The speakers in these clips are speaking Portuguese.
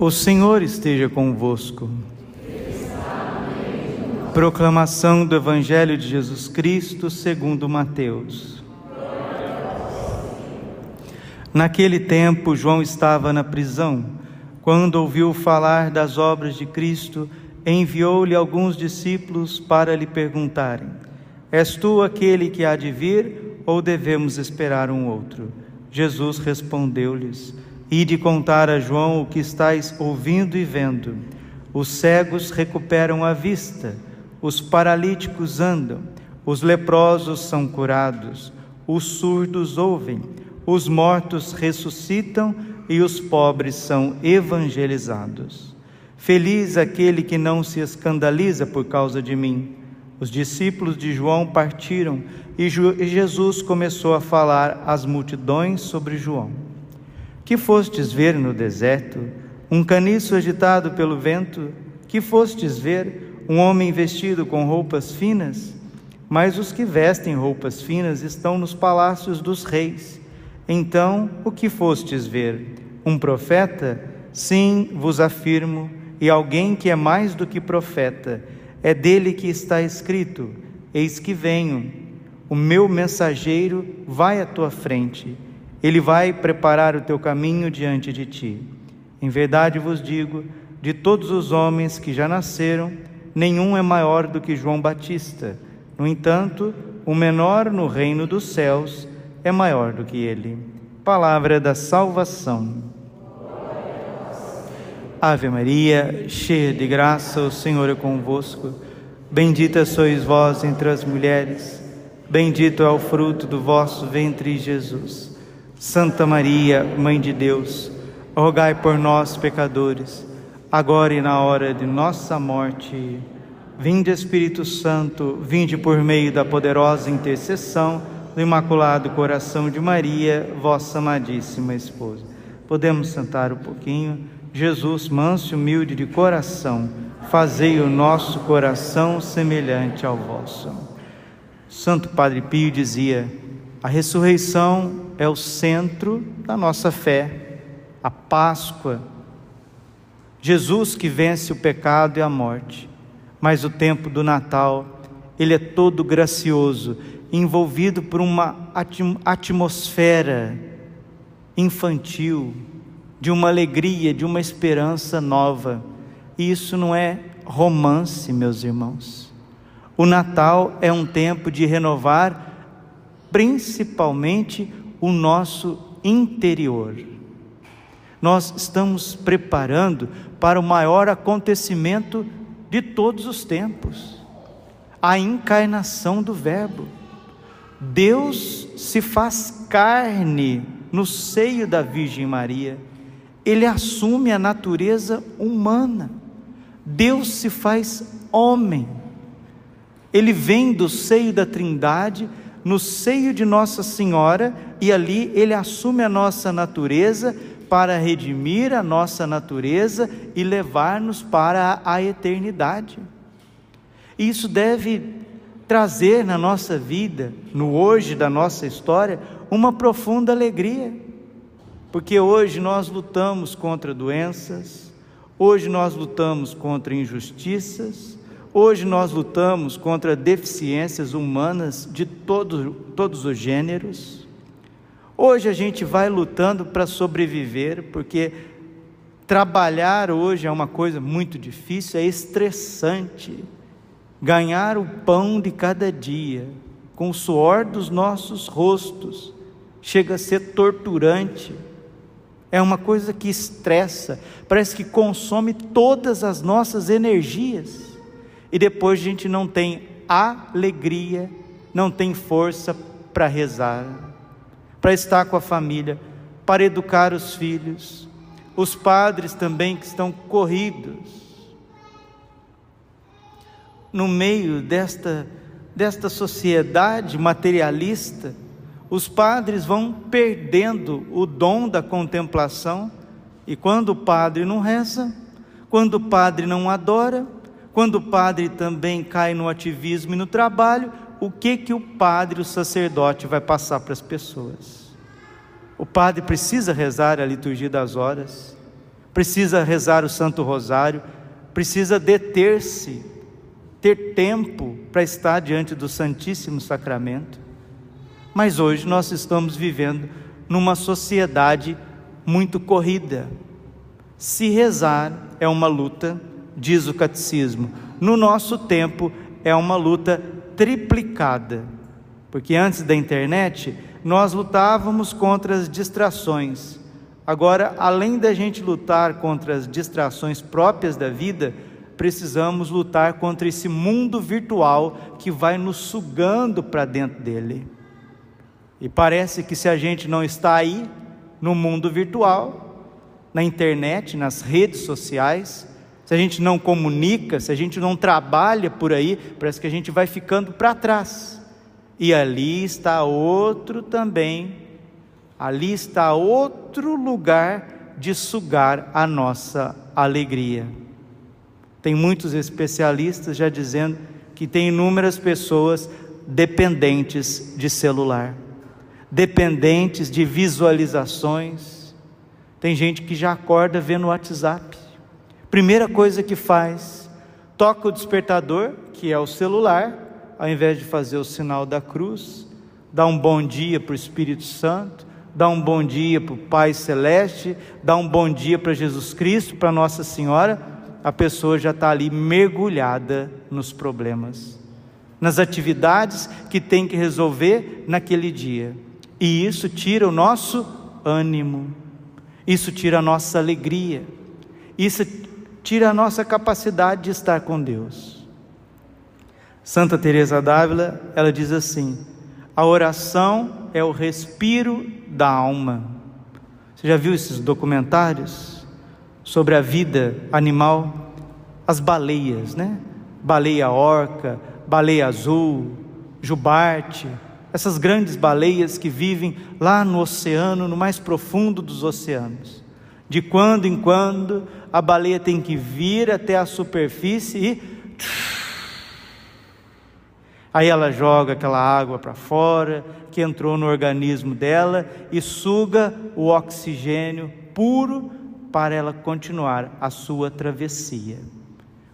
O Senhor esteja convosco. Proclamação do Evangelho de Jesus Cristo segundo Mateus. Naquele tempo, João estava na prisão. Quando ouviu falar das obras de Cristo, enviou-lhe alguns discípulos para lhe perguntarem: És tu aquele que há de vir ou devemos esperar um outro? Jesus respondeu-lhes: Ide contar a João o que estáis ouvindo e vendo. Os cegos recuperam a vista, os paralíticos andam, os leprosos são curados, os surdos ouvem, os mortos ressuscitam e os pobres são evangelizados. Feliz aquele que não se escandaliza por causa de mim. Os discípulos de João partiram e Jesus começou a falar às multidões sobre João. Que fostes ver no deserto? Um caniço agitado pelo vento? Que fostes ver? Um homem vestido com roupas finas? Mas os que vestem roupas finas estão nos palácios dos reis. Então, o que fostes ver? Um profeta? Sim, vos afirmo, e alguém que é mais do que profeta. É dele que está escrito: Eis que venho, o meu mensageiro vai à tua frente ele vai preparar o teu caminho diante de ti. Em verdade vos digo: de todos os homens que já nasceram, nenhum é maior do que João Batista. No entanto, o menor no reino dos céus é maior do que ele. Palavra da salvação. Ave Maria, cheia de graça, o Senhor é convosco. Bendita sois vós entre as mulheres, bendito é o fruto do vosso ventre, Jesus. Santa Maria, Mãe de Deus, rogai por nós, pecadores, agora e na hora de nossa morte. Vinde, Espírito Santo, vinde por meio da poderosa intercessão do Imaculado Coração de Maria, vossa amadíssima esposa. Podemos sentar um pouquinho. Jesus, manso e humilde de coração, fazei o nosso coração semelhante ao vosso. Santo Padre Pio dizia: a ressurreição é o centro da nossa fé, a Páscoa. Jesus que vence o pecado e a morte. Mas o tempo do Natal, ele é todo gracioso, envolvido por uma atmosfera infantil, de uma alegria, de uma esperança nova. E isso não é romance, meus irmãos. O Natal é um tempo de renovar principalmente o nosso interior. Nós estamos preparando para o maior acontecimento de todos os tempos a encarnação do Verbo. Deus se faz carne no seio da Virgem Maria, ele assume a natureza humana. Deus se faz homem, ele vem do seio da Trindade no seio de Nossa Senhora e ali ele assume a nossa natureza para redimir a nossa natureza e levar-nos para a eternidade. Isso deve trazer na nossa vida, no hoje da nossa história, uma profunda alegria, porque hoje nós lutamos contra doenças, hoje nós lutamos contra injustiças, Hoje nós lutamos contra deficiências humanas de todo, todos os gêneros. Hoje a gente vai lutando para sobreviver, porque trabalhar hoje é uma coisa muito difícil, é estressante. Ganhar o pão de cada dia, com o suor dos nossos rostos, chega a ser torturante. É uma coisa que estressa, parece que consome todas as nossas energias e depois a gente não tem alegria, não tem força para rezar, para estar com a família, para educar os filhos, os padres também que estão corridos. No meio desta, desta sociedade materialista, os padres vão perdendo o dom da contemplação, e quando o padre não reza, quando o padre não adora, quando o padre também cai no ativismo e no trabalho, o que que o padre, o sacerdote, vai passar para as pessoas? O padre precisa rezar a liturgia das horas, precisa rezar o Santo Rosário, precisa deter-se, ter tempo para estar diante do Santíssimo Sacramento. Mas hoje nós estamos vivendo numa sociedade muito corrida. Se rezar é uma luta, diz o catecismo, no nosso tempo é uma luta triplicada. Porque antes da internet, nós lutávamos contra as distrações. Agora, além da gente lutar contra as distrações próprias da vida, precisamos lutar contra esse mundo virtual que vai nos sugando para dentro dele. E parece que se a gente não está aí, no mundo virtual, na internet, nas redes sociais, se a gente não comunica, se a gente não trabalha por aí, parece que a gente vai ficando para trás. E ali está outro também, ali está outro lugar de sugar a nossa alegria. Tem muitos especialistas já dizendo que tem inúmeras pessoas dependentes de celular dependentes de visualizações. Tem gente que já acorda vendo o WhatsApp. Primeira coisa que faz, toca o despertador, que é o celular, ao invés de fazer o sinal da cruz, dá um bom dia para o Espírito Santo, dá um bom dia para o Pai Celeste, dá um bom dia para Jesus Cristo, para Nossa Senhora, a pessoa já está ali mergulhada nos problemas, nas atividades que tem que resolver naquele dia. E isso tira o nosso ânimo, isso tira a nossa alegria, isso tira a nossa capacidade de estar com Deus. Santa Teresa d'Ávila, ela diz assim: a oração é o respiro da alma. Você já viu esses documentários sobre a vida animal? As baleias, né? Baleia orca, baleia azul, jubarte, essas grandes baleias que vivem lá no oceano, no mais profundo dos oceanos. De quando em quando a baleia tem que vir até a superfície e. Aí ela joga aquela água para fora, que entrou no organismo dela, e suga o oxigênio puro para ela continuar a sua travessia.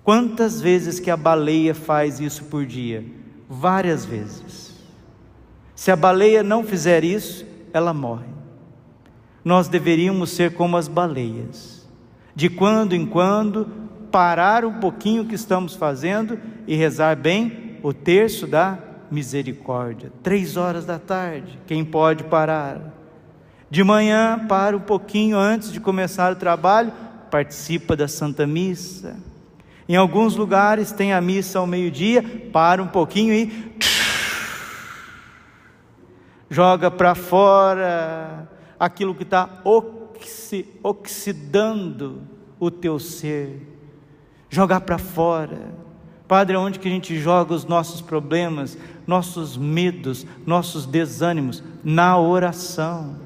Quantas vezes que a baleia faz isso por dia? Várias vezes. Se a baleia não fizer isso, ela morre. Nós deveríamos ser como as baleias, de quando em quando parar um pouquinho o que estamos fazendo e rezar bem o terço da misericórdia. Três horas da tarde, quem pode parar? De manhã, para um pouquinho antes de começar o trabalho, participa da Santa Missa. Em alguns lugares tem a missa ao meio-dia, para um pouquinho e joga para fora aquilo que está oxi, oxidando o teu ser, jogar para fora. Padre, onde que a gente joga os nossos problemas, nossos medos, nossos desânimos? Na oração.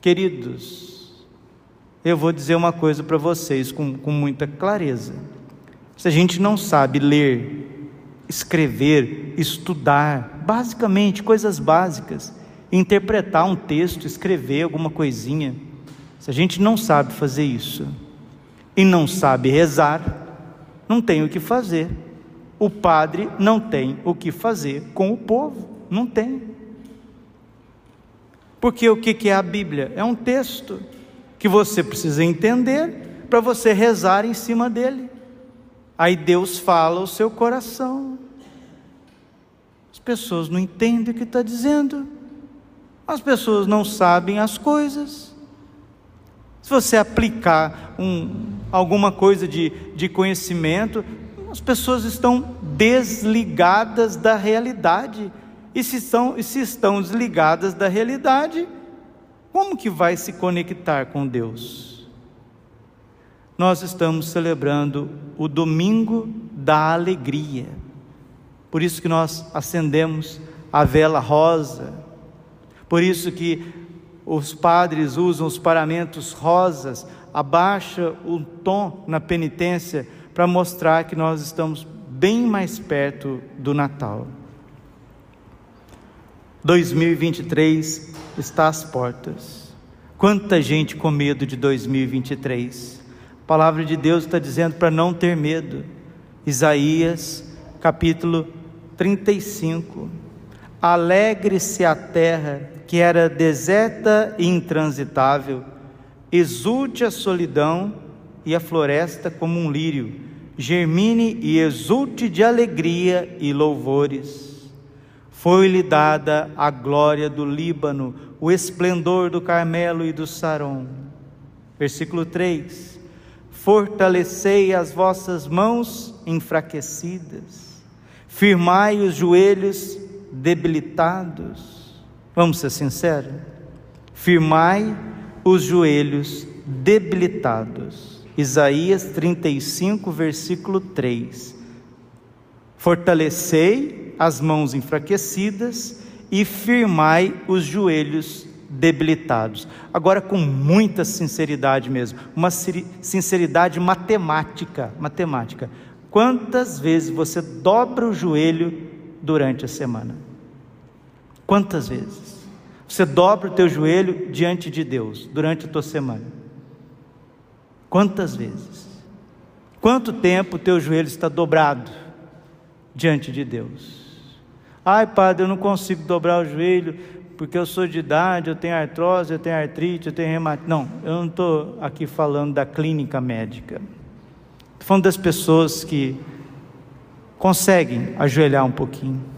Queridos, eu vou dizer uma coisa para vocês com, com muita clareza. Se a gente não sabe ler, escrever, estudar, basicamente coisas básicas, interpretar um texto, escrever alguma coisinha. Se a gente não sabe fazer isso e não sabe rezar, não tem o que fazer. O padre não tem o que fazer com o povo, não tem. Porque o que é a Bíblia? É um texto que você precisa entender para você rezar em cima dele. Aí Deus fala o seu coração. As pessoas não entendem o que está dizendo. As pessoas não sabem as coisas. Se você aplicar um, alguma coisa de, de conhecimento, as pessoas estão desligadas da realidade. E se, são, se estão desligadas da realidade, como que vai se conectar com Deus? Nós estamos celebrando o domingo da alegria. Por isso que nós acendemos a vela rosa, por isso que os padres usam os paramentos rosas, abaixa o tom na penitência para mostrar que nós estamos bem mais perto do Natal. 2023 está às portas. Quanta gente com medo de 2023. A palavra de Deus está dizendo para não ter medo. Isaías, capítulo 35. Alegre-se a terra que era deserta e intransitável, exulte a solidão e a floresta como um lírio, germine e exulte de alegria e louvores. Foi-lhe dada a glória do Líbano, o esplendor do Carmelo e do Saron. Versículo 3: Fortalecei as vossas mãos enfraquecidas, firmai os joelhos debilitados. Vamos ser sinceros? Firmai os joelhos debilitados. Isaías 35, versículo 3. Fortalecei as mãos enfraquecidas e firmai os joelhos debilitados. Agora com muita sinceridade mesmo, uma sinceridade matemática, matemática. Quantas vezes você dobra o joelho durante a semana? Quantas vezes? Você dobra o teu joelho diante de Deus durante a tua semana? Quantas vezes? Quanto tempo o teu joelho está dobrado diante de Deus? Ai, padre, eu não consigo dobrar o joelho porque eu sou de idade, eu tenho artrose, eu tenho artrite, eu tenho reumatismo. Não, eu não estou aqui falando da clínica médica. Estou falando das pessoas que conseguem ajoelhar um pouquinho.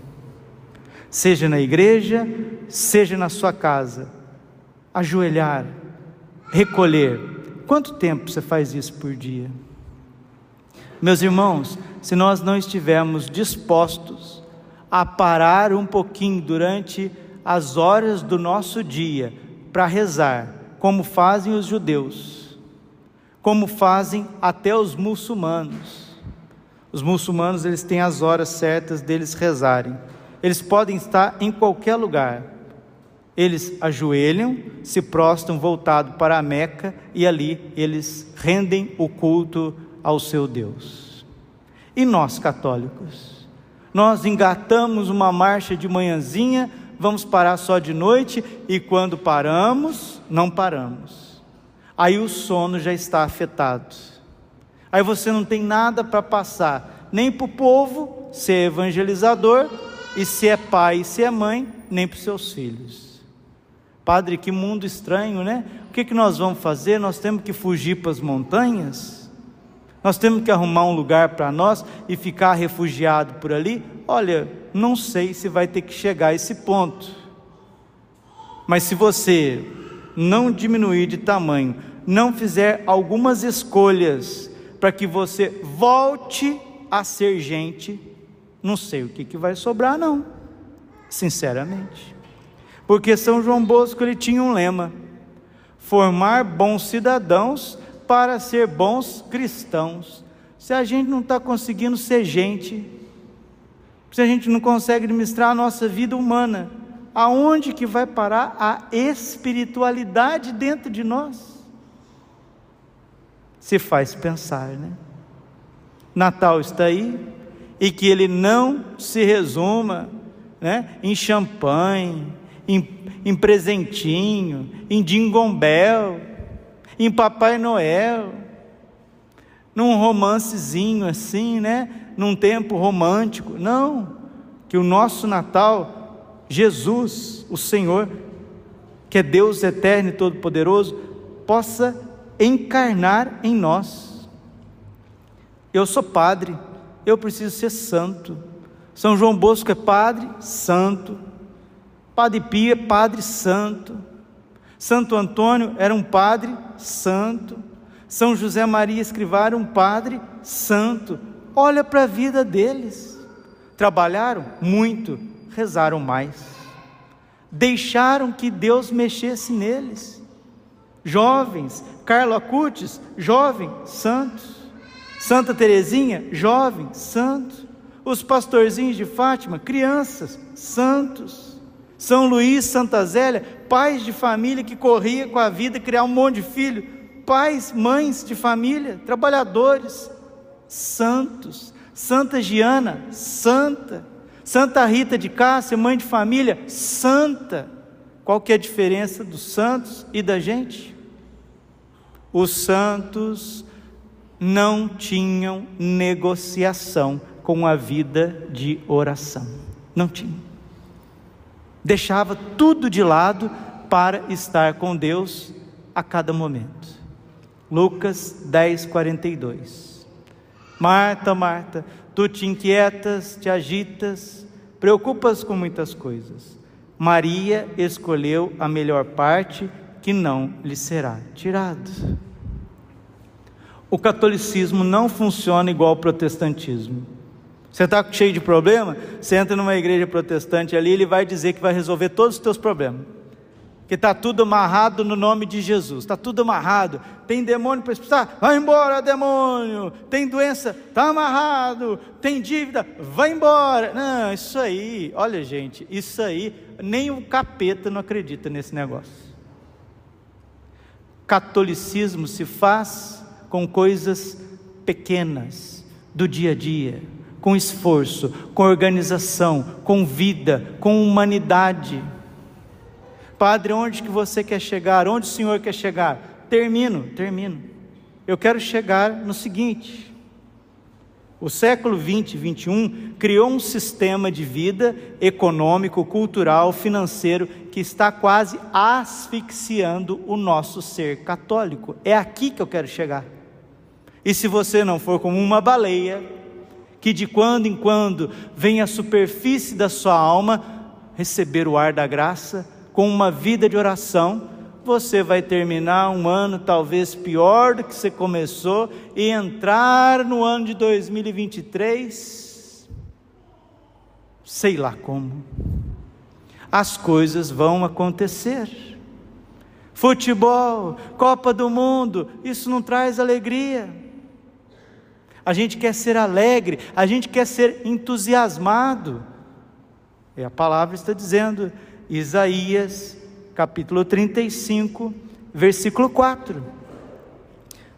Seja na igreja, seja na sua casa. Ajoelhar, recolher. Quanto tempo você faz isso por dia? Meus irmãos, se nós não estivermos dispostos a parar um pouquinho durante as horas do nosso dia para rezar, como fazem os judeus, como fazem até os muçulmanos. Os muçulmanos, eles têm as horas certas deles rezarem. Eles podem estar em qualquer lugar. Eles ajoelham, se prostam voltado para a Meca e ali eles rendem o culto ao seu Deus. E nós católicos, nós engatamos uma marcha de manhãzinha vamos parar só de noite e quando paramos, não paramos. Aí o sono já está afetado. Aí você não tem nada para passar, nem para o povo ser evangelizador, e se é pai e se é mãe, nem para os seus filhos. Padre, que mundo estranho, né? O que, que nós vamos fazer? Nós temos que fugir para as montanhas? Nós temos que arrumar um lugar para nós e ficar refugiado por ali? Olha, não sei se vai ter que chegar a esse ponto. Mas se você não diminuir de tamanho, não fizer algumas escolhas para que você volte a ser gente, não sei o que, que vai sobrar, não, sinceramente. Porque São João Bosco ele tinha um lema: formar bons cidadãos para ser bons cristãos. Se a gente não está conseguindo ser gente, se a gente não consegue administrar a nossa vida humana, aonde que vai parar a espiritualidade dentro de nós? Se faz pensar, né? Natal está aí e que ele não se resuma, né, em champanhe, em, em presentinho, em dingombel, em Papai Noel, num romancezinho assim, né? num tempo romântico. Não, que o nosso Natal, Jesus, o Senhor, que é Deus eterno e todo-poderoso, possa encarnar em nós. Eu sou padre, eu preciso ser santo. São João Bosco é padre santo. Padre Pio é padre santo. Santo Antônio era um padre santo. São José Maria Escrivá era um padre santo. Olha para a vida deles. Trabalharam muito, rezaram mais. Deixaram que Deus mexesse neles. Jovens, Carlo Acutis, jovem, santos. Santa Teresinha, jovem, santo. Os pastorzinhos de Fátima, crianças, santos. São Luís, Santa Zélia, pais de família que corria com a vida criar um monte de filho, pais, mães de família, trabalhadores, santos. Santa Giana, santa. Santa Rita de Cássia, mãe de família, santa. Qual que é a diferença dos santos e da gente? Os santos não tinham negociação com a vida de oração. Não tinham. Deixava tudo de lado para estar com Deus a cada momento. Lucas 10, 42. Marta, Marta, tu te inquietas, te agitas, preocupas com muitas coisas. Maria escolheu a melhor parte que não lhe será tirado. O catolicismo não funciona igual ao protestantismo. Você está cheio de problema? Você entra numa igreja protestante ali, ele vai dizer que vai resolver todos os teus problemas que está tudo amarrado no nome de Jesus, está tudo amarrado. Tem demônio para expulsar? Vai embora, demônio. Tem doença? Está amarrado. Tem dívida? Vai embora. Não, isso aí, olha gente, isso aí, nem o capeta não acredita nesse negócio. Catolicismo se faz com coisas pequenas, do dia a dia, com esforço, com organização, com vida, com humanidade. Padre, onde que você quer chegar? Onde o Senhor quer chegar? Termino, termino. Eu quero chegar no seguinte: o século 20 e 21 criou um sistema de vida econômico, cultural, financeiro que está quase asfixiando o nosso ser católico. É aqui que eu quero chegar. E se você não for como uma baleia, que de quando em quando vem à superfície da sua alma receber o ar da graça, com uma vida de oração, você vai terminar um ano talvez pior do que você começou e entrar no ano de 2023, sei lá como. As coisas vão acontecer. Futebol, Copa do Mundo, isso não traz alegria. A gente quer ser alegre, a gente quer ser entusiasmado. E a palavra está dizendo: Isaías, capítulo 35, versículo 4.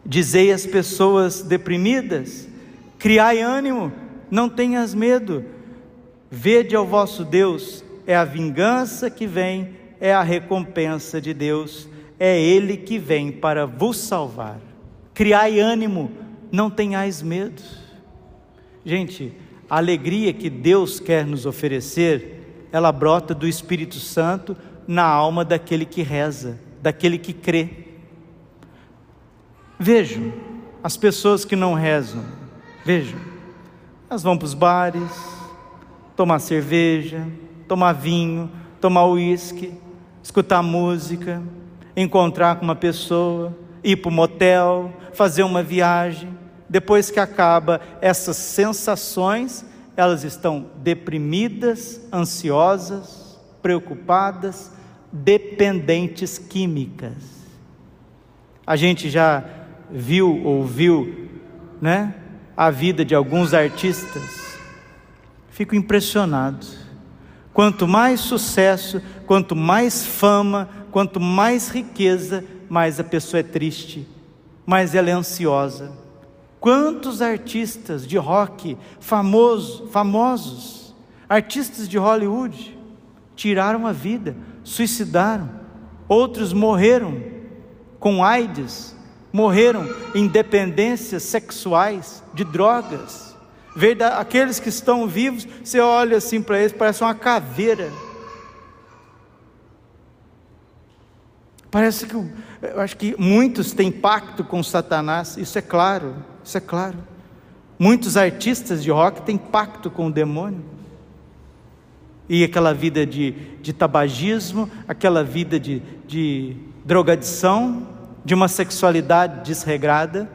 Dizei às pessoas deprimidas: criai ânimo, não tenhas medo, vede ao vosso Deus, é a vingança que vem, é a recompensa de Deus, é Ele que vem para vos salvar. Criai ânimo, não tenhais medo. Gente, a alegria que Deus quer nos oferecer ela brota do Espírito Santo na alma daquele que reza, daquele que crê. Vejam, as pessoas que não rezam, vejam, elas vão para os bares, tomar cerveja, tomar vinho, tomar uísque, escutar música, encontrar com uma pessoa, ir para o motel, fazer uma viagem. Depois que acaba essas sensações, elas estão deprimidas, ansiosas, preocupadas, dependentes químicas. A gente já viu, ouviu, né, a vida de alguns artistas. Fico impressionado. Quanto mais sucesso, quanto mais fama, quanto mais riqueza, mais a pessoa é triste, mais ela é ansiosa Quantos artistas de rock famoso, famosos, artistas de Hollywood, tiraram a vida, suicidaram, outros morreram com AIDS, morreram em dependências sexuais, de drogas. Aqueles que estão vivos, você olha assim para eles, parece uma caveira. Parece que eu acho que muitos têm pacto com Satanás, isso é claro. Isso é claro. Muitos artistas de rock têm pacto com o demônio. E aquela vida de, de tabagismo, aquela vida de, de drogadição, de uma sexualidade desregrada.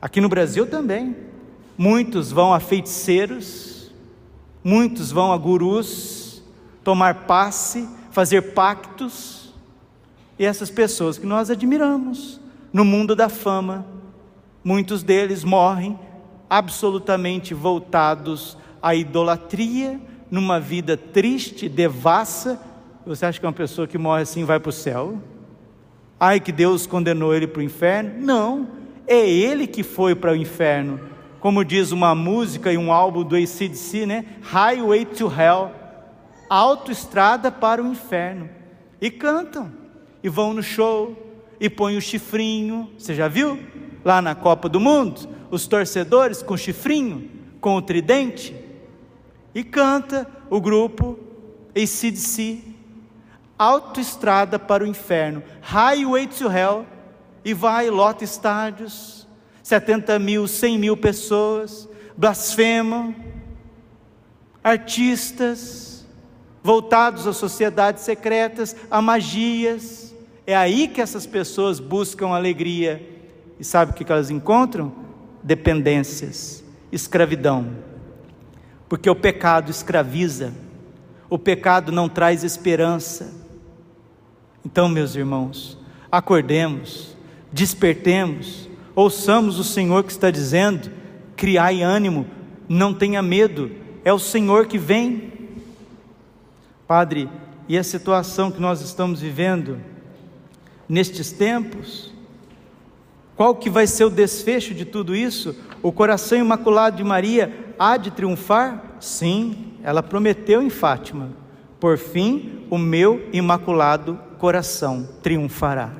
Aqui no Brasil também. Muitos vão a feiticeiros, muitos vão a gurus, tomar passe, fazer pactos. E essas pessoas que nós admiramos no mundo da fama, Muitos deles morrem absolutamente voltados à idolatria, numa vida triste, devassa. Você acha que uma pessoa que morre assim vai para o céu? Ai, que Deus condenou ele para o inferno? Não, é ele que foi para o inferno. Como diz uma música e um álbum do ACDC, né? Highway to Hell autoestrada para o inferno. E cantam, e vão no show, e põem o chifrinho. Você já viu? Lá na Copa do Mundo, os torcedores com chifrinho, com o tridente, e canta o grupo ACDC, Autoestrada para o Inferno, Highway to Hell, e vai, lota estádios, 70 mil, 100 mil pessoas, blasfemam, artistas, voltados a sociedades secretas, a magias. É aí que essas pessoas buscam alegria. E sabe o que elas encontram? Dependências, escravidão. Porque o pecado escraviza, o pecado não traz esperança. Então, meus irmãos, acordemos, despertemos, ouçamos o Senhor que está dizendo: criai ânimo, não tenha medo, é o Senhor que vem. Padre, e a situação que nós estamos vivendo nestes tempos? Qual que vai ser o desfecho de tudo isso? O coração imaculado de Maria há de triunfar? Sim, ela prometeu em Fátima. Por fim, o meu imaculado coração triunfará.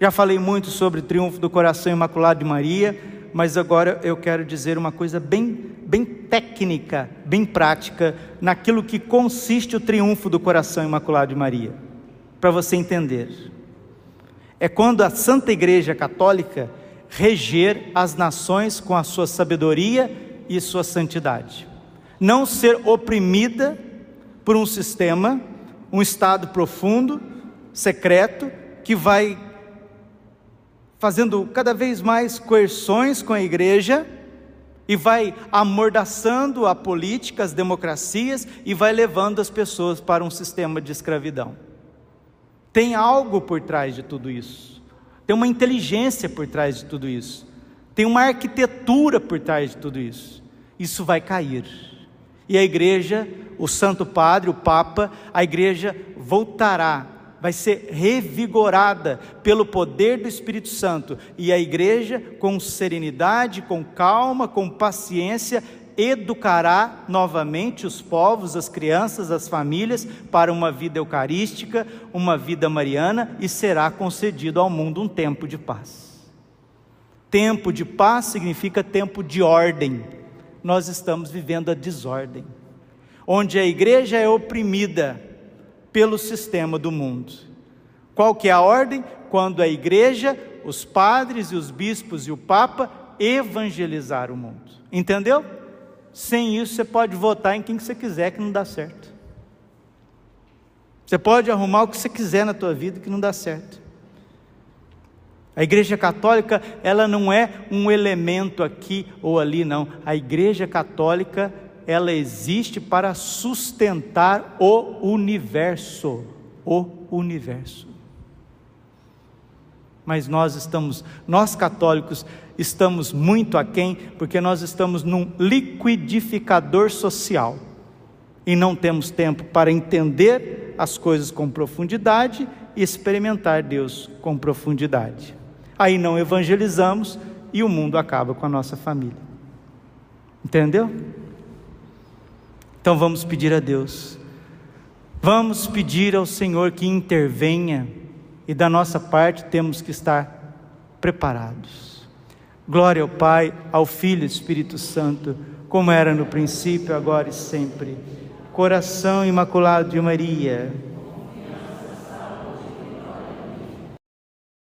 Já falei muito sobre o triunfo do coração imaculado de Maria, mas agora eu quero dizer uma coisa bem, bem técnica, bem prática, naquilo que consiste o triunfo do coração imaculado de Maria, para você entender. É quando a Santa Igreja Católica reger as nações com a sua sabedoria e sua santidade. Não ser oprimida por um sistema, um Estado profundo, secreto, que vai fazendo cada vez mais coerções com a igreja e vai amordaçando a política, as democracias e vai levando as pessoas para um sistema de escravidão. Tem algo por trás de tudo isso. Tem uma inteligência por trás de tudo isso. Tem uma arquitetura por trás de tudo isso. Isso vai cair. E a igreja, o Santo Padre, o Papa, a igreja voltará vai ser revigorada pelo poder do Espírito Santo, e a igreja, com serenidade, com calma, com paciência, educará novamente os povos, as crianças, as famílias para uma vida eucarística, uma vida mariana, e será concedido ao mundo um tempo de paz. Tempo de paz significa tempo de ordem. Nós estamos vivendo a desordem, onde a igreja é oprimida, pelo sistema do mundo. Qual que é a ordem? Quando a igreja, os padres e os bispos e o papa evangelizar o mundo. Entendeu? Sem isso você pode votar em quem você quiser que não dá certo. Você pode arrumar o que você quiser na tua vida que não dá certo. A Igreja Católica, ela não é um elemento aqui ou ali, não. A Igreja Católica ela existe para sustentar o universo, o universo. Mas nós estamos, nós católicos, estamos muito aquém, porque nós estamos num liquidificador social e não temos tempo para entender as coisas com profundidade e experimentar Deus com profundidade. Aí não evangelizamos e o mundo acaba com a nossa família. Entendeu? Então vamos pedir a Deus, vamos pedir ao Senhor que intervenha, e da nossa parte temos que estar preparados. Glória ao Pai, ao Filho e Espírito Santo, como era no princípio, agora e sempre. Coração imaculado de Maria